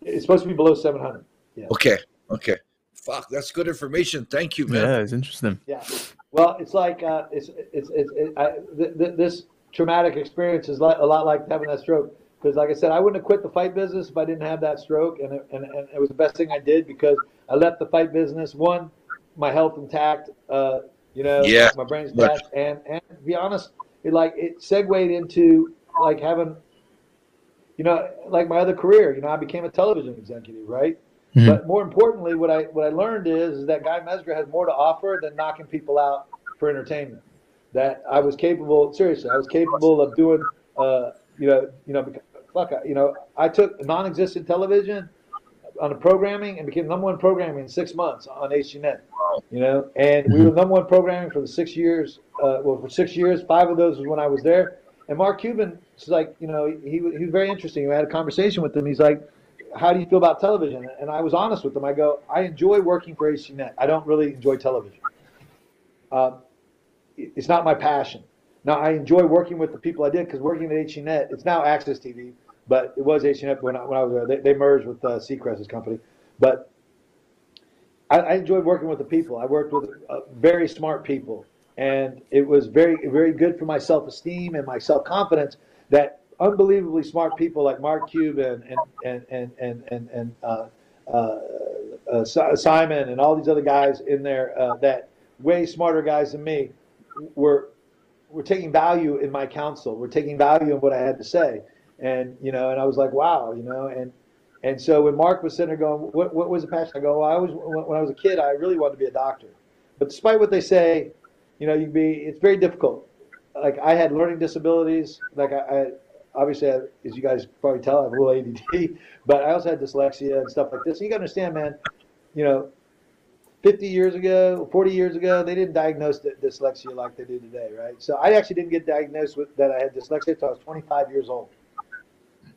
[SPEAKER 3] It's supposed to be below seven hundred. Yeah.
[SPEAKER 1] Okay. Okay. Fuck, that's good information. Thank you, man.
[SPEAKER 2] Yeah, it's interesting.
[SPEAKER 3] Yeah. Well, it's like uh, it's it's it's it, I, th- th- this traumatic experience is like, a lot like having that stroke because like I said, I wouldn't have quit the fight business if I didn't have that stroke, and it, and, and it was the best thing I did because I left the fight business one, my health intact, uh, you know,
[SPEAKER 1] yeah.
[SPEAKER 3] my brain's intact, and and to be honest, it like it segued into like having, you know, like my other career. You know, I became a television executive, right? Mm-hmm. But more importantly, what I what I learned is, is that Guy Mezger has more to offer than knocking people out for entertainment. That I was capable, seriously, I was capable of doing, uh, you know, you know, fuck, you know, I took non-existent television on the programming and became number one programming in six months on HDNet. You know, and we were mm-hmm. number one programming for the six years. Uh, well, for six years, five of those was when I was there. And Mark Cuban was like, you know, he, he was very interesting. We had a conversation with him. He's like, how do you feel about television? And I was honest with them. I go, I enjoy working for HDNet. I don't really enjoy television. Uh, it's not my passion. Now I enjoy working with the people I did because working at HDNet, it's now AXS TV but it was HNF when I, when I was there. They, they merged with uh, Seacrest's company, but I, I, enjoyed working with the people. I worked with uh, very smart people and it was very very good for my self esteem and my self confidence that unbelievably smart people like Mark Cuban and and and and and, uh, uh, uh, Simon and all these other guys in there uh, that way smarter guys than me were were taking value in my counsel. Were taking value in what I had to say, and you know, and I was like, wow, you know, and and so when Mark was sitting there going, what what was the passion? I go, well, I was when I was a kid, I really wanted to be a doctor, but despite what they say, you know, you be it's very difficult. Like I had learning disabilities, like I obviously, as you guys probably tell, I have a little ADD, but I also had dyslexia and stuff like this. And you got to understand, man, you know, 50 years ago, 40 years ago, they didn't diagnose dyslexia like they do today, right? So I actually didn't get diagnosed with that I had dyslexia until I was 25 years old.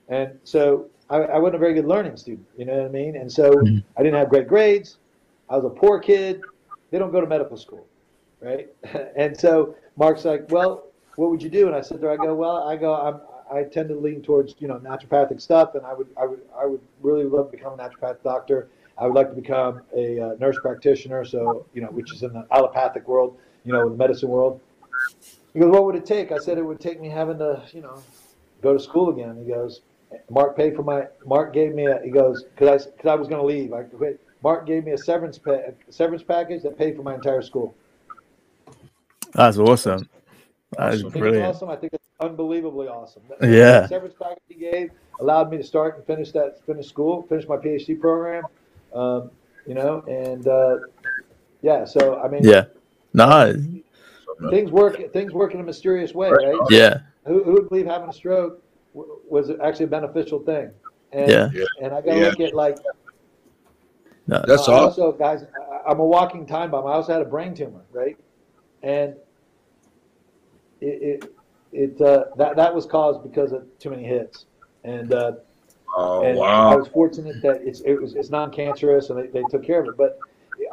[SPEAKER 3] And so I, I, wasn't a very good learning student, you know what I mean? And so mm-hmm. I didn't have great grades. I was a poor kid. They don't go to medical school, right? and so Mark's like, well, what would you do? And I said there, I go, well, I go, I'm, I tend to lean towards you know naturopathic stuff, and I would I would I would really love to become a naturopathic doctor. I would like to become a uh, nurse practitioner, so you know, which is in the allopathic world, you know, the medicine world. He goes, "What would it take?" I said, "It would take me having to, you know, go to school again." He goes, "Mark paid for my. Mark gave me a. He goes, because I because I was going to leave. I quit. Mark gave me a severance pay, severance package that paid for my entire school."
[SPEAKER 2] That's awesome. That is brilliant.
[SPEAKER 3] Awesome. I think it's unbelievably awesome.
[SPEAKER 2] Yeah.
[SPEAKER 3] The severance package he gave allowed me to start and finish that, finish school, finish my PhD program. Um, you know, and uh, yeah. So I mean,
[SPEAKER 2] yeah, no,
[SPEAKER 3] things work. Things work in a mysterious way, right?
[SPEAKER 2] Yeah.
[SPEAKER 3] Who, who would believe having a stroke w- was actually a beneficial thing? And,
[SPEAKER 2] yeah.
[SPEAKER 3] And I got to yeah. look at like.
[SPEAKER 1] No, that's uh,
[SPEAKER 3] awesome. Also, guys, I'm a walking time bomb. I also had a brain tumor, right? And it, it, it uh, that that was caused because of too many hits, and uh,
[SPEAKER 1] oh
[SPEAKER 3] and
[SPEAKER 1] wow!
[SPEAKER 3] I was fortunate that it's it was it's non-cancerous and they, they took care of it, but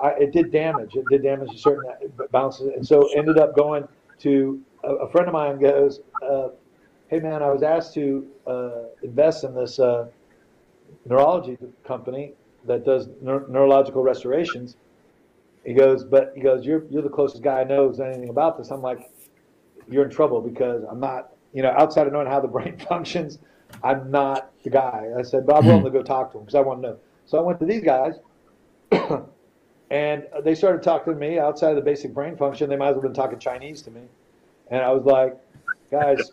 [SPEAKER 3] I, it did damage. It did damage to certain bounces, and so ended up going to a, a friend of mine goes, uh, "Hey man, I was asked to uh, invest in this uh, neurology company that does neurological restorations." He goes, but he goes, you're you're the closest guy I know who's anything about this. I'm like, you're in trouble because I'm not, you know, outside of knowing how the brain functions, I'm not the guy. I said, but I'm willing to go talk to him because I want to know. So I went to these guys, and they started talking to me outside of the basic brain function. They might as well have been talking Chinese to me, and I was like, guys,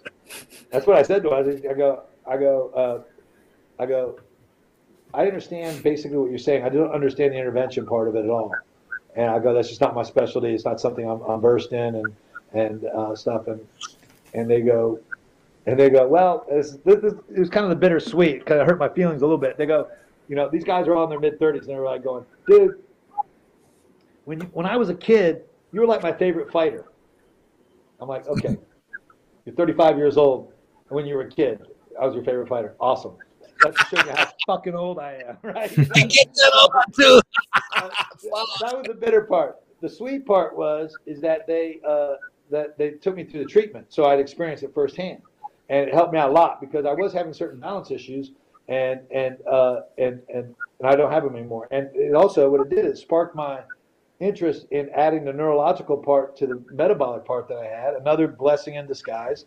[SPEAKER 3] that's what I said to them. I go, I go, uh, I go. I understand basically what you're saying. I don't understand the intervention part of it at all. And I go, that's just not my specialty. It's not something I'm, I'm versed in. And and uh, stuff, and and they go, and they go, well, this, this, it was kind of the bittersweet, kind of hurt my feelings a little bit. They go, you know, these guys are all in their mid thirties, and they're like going, dude, when you, when I was a kid, you were like my favorite fighter. I'm like, okay, you're 35 years old, and when you were a kid, I was your favorite fighter. Awesome. That's to show you how fucking old I am, right? I get that over too. that was the bitter part. The sweet part was is that they uh, that they took me through the treatment, so I'd experienced it firsthand, and it helped me out a lot because I was having certain balance issues, and and uh, and and and I don't have them anymore. And it also what it did is sparked my interest in adding the neurological part to the metabolic part that I had. Another blessing in disguise.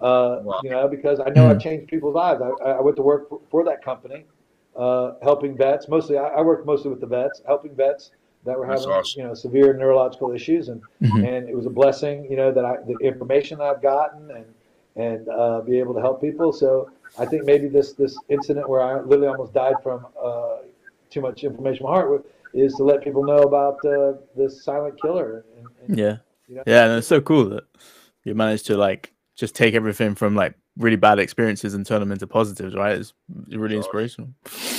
[SPEAKER 3] Uh, wow. You know, because I know I've changed people's lives. I, I went to work for, for that company, uh, helping vets. Mostly, I, I worked mostly with the vets, helping vets that were having awesome. you know severe neurological issues, and mm-hmm. and it was a blessing, you know, that I the information that I've gotten and and uh, be able to help people. So I think maybe this this incident where I literally almost died from uh, too much inflammation in my heart is to let people know about uh, this silent killer. And,
[SPEAKER 2] and, yeah, you know, yeah, and it's so cool that you managed to like just take everything from like really bad experiences and turn them into positives, right? It's really inspirational.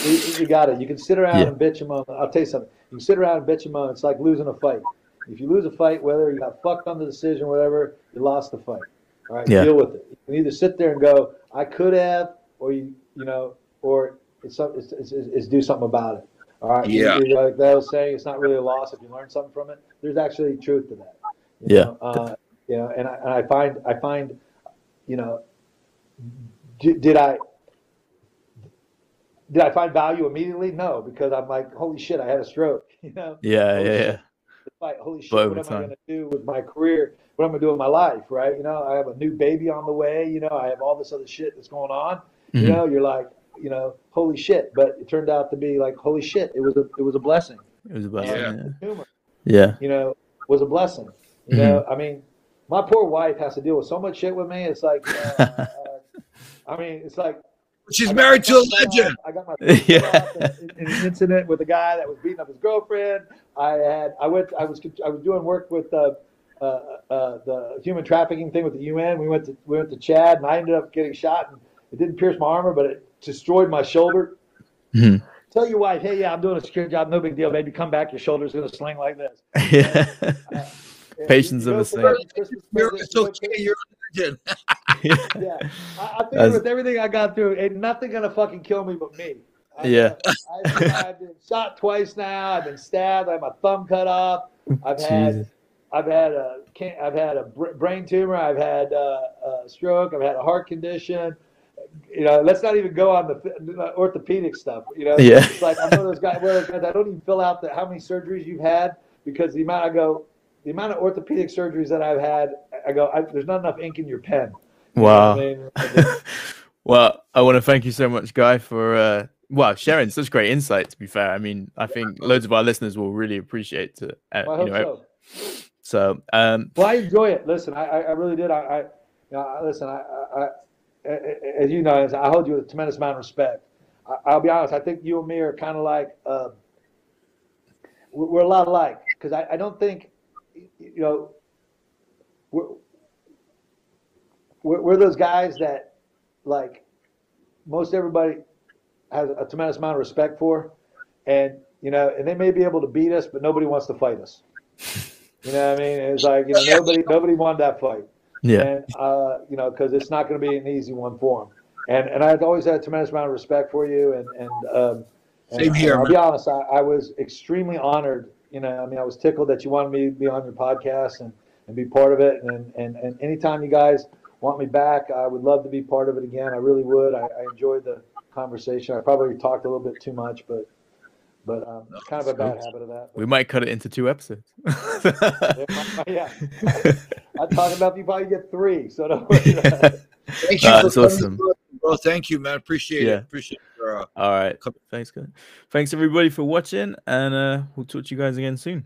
[SPEAKER 3] You, you got it. You can sit around yeah. and bitch them on. I'll tell you something. You can sit around and bitch them on. It's like losing a fight. If you lose a fight, whether you got fucked on the decision, whatever, you lost the fight. All right, yeah. deal with it. You can either sit there and go, "I could have," or you, you know, or it's, it's, it's, it's do something about it. All right.
[SPEAKER 1] Yeah.
[SPEAKER 3] You, like they was saying, it's not really a loss if you learn something from it. There's actually truth to that.
[SPEAKER 2] You yeah.
[SPEAKER 3] Know? Uh, you know, and I, and I find I find, you know, did, did I did I find value immediately? No, because I'm like, holy shit, I had a stroke. You know.
[SPEAKER 2] Yeah, yeah, yeah.
[SPEAKER 3] like, holy shit,
[SPEAKER 2] But
[SPEAKER 3] what
[SPEAKER 2] over
[SPEAKER 3] am I going to do with my career? What am I going to do with my life? Right? You know, I have a new baby on the way. You know, I have all this other shit that's going on. You
[SPEAKER 2] Mhm.
[SPEAKER 3] know, you're like, you know, holy shit. But it turned out to be like, holy shit, it was a it was a blessing.
[SPEAKER 2] It was a blessing.
[SPEAKER 1] Yeah.
[SPEAKER 2] Yeah.
[SPEAKER 3] Humor,
[SPEAKER 2] Yeah.
[SPEAKER 3] you know, was a blessing. You know, I mean, my poor wife has to deal with so much shit with me. It's like, uh, uh, I mean, it's like
[SPEAKER 1] She's
[SPEAKER 3] I got
[SPEAKER 1] married to a legend.
[SPEAKER 3] I got my
[SPEAKER 2] Yeah.
[SPEAKER 3] in, in an incident with a guy that was beating up his girlfriend. I had I went I was I was doing work with uh, uh, uh, the human trafficking thing with the UN. We went to we went to Chad, and I ended up getting shot, and it didn't pierce my armor, but it destroyed my shoulder.
[SPEAKER 2] Mhm.
[SPEAKER 3] Tell your wife, hey, yeah, I'm doing a secure job, no big deal, baby. Come back, your shoulder's gonna sling like this.
[SPEAKER 2] yeah.
[SPEAKER 3] And
[SPEAKER 2] Patience
[SPEAKER 3] you
[SPEAKER 2] of
[SPEAKER 3] go
[SPEAKER 2] a
[SPEAKER 3] for
[SPEAKER 2] saint.
[SPEAKER 3] that Christmas
[SPEAKER 1] You're,
[SPEAKER 3] present,
[SPEAKER 1] it's
[SPEAKER 3] you go
[SPEAKER 1] okay.
[SPEAKER 3] for-
[SPEAKER 1] You're a
[SPEAKER 3] yeah, I, I figured
[SPEAKER 2] That's-
[SPEAKER 3] with everything I got through, ain't nothing gonna fucking kill me but me. I,
[SPEAKER 2] Yeah.
[SPEAKER 3] I, have been shot twice now. I've been stabbed. I have my thumb cut off. I've had, I've had a, I've had a brain tumor. I've had uh, a stroke. I've had a heart condition. You know, let's not even go on the orthopedic stuff. You know,
[SPEAKER 2] Yeah.
[SPEAKER 3] it's like I'm one of those guys. One of those guys. I don't even fill out the how many surgeries you've had because the amount I go, the amount of orthopedic surgeries that I've had, I go. I, there's not enough ink in your pen. You know
[SPEAKER 2] Wow.
[SPEAKER 3] what I mean? I just-
[SPEAKER 2] well, I want to thank you so much, Guy, for uh, well sharing such great insight. To be fair, I mean, I think loads of our listeners will really appreciate it. Uh,
[SPEAKER 3] I
[SPEAKER 2] you know,
[SPEAKER 3] so.
[SPEAKER 2] so um,
[SPEAKER 3] Well, I enjoy it. Listen, I, I really did. I, I, you know, listen, I, I, I, as you know, I hold you with a tremendous amount of respect. I, I'll be honest. I think you and me are kind of like, uh, we're we're a lot alike because I, I don't think, you know, we're, we're, we're those guys that, like, most everybody has a tremendous amount of respect for, and you know, and they may be able to beat us, but nobody wants to fight us. You know what I mean? It's like you know nobody nobody wanted that fight,
[SPEAKER 2] yeah,
[SPEAKER 3] and uh, you know because it's not going to be an easy one for them. And and I've always had a tremendous amount of respect for you, and and, um, and
[SPEAKER 1] Same here,
[SPEAKER 3] I'll
[SPEAKER 1] man.
[SPEAKER 3] be honest, I, I was extremely honored. You know, I mean, I was tickled that you wanted me to be on your podcast and, and be part of it. And, and and anytime you guys want me back, I would love to be part of it again. I really would. I, I enjoyed the conversation. I probably talked a little bit too much, but but um, it's kind of a bad habit of that.
[SPEAKER 2] we might cut it into two episodes.
[SPEAKER 3] yeah. I'm talking about you probably get three, so don't worry about it.
[SPEAKER 1] Thank you
[SPEAKER 2] Uh,
[SPEAKER 1] for
[SPEAKER 2] awesome.
[SPEAKER 1] bro. Thank you, man. Appreciate
[SPEAKER 2] Yeah.
[SPEAKER 1] it. Appreciate your uh,
[SPEAKER 2] All right, thanks, guys. Thanks everybody for watching, and uh, we'll talk to you guys again soon.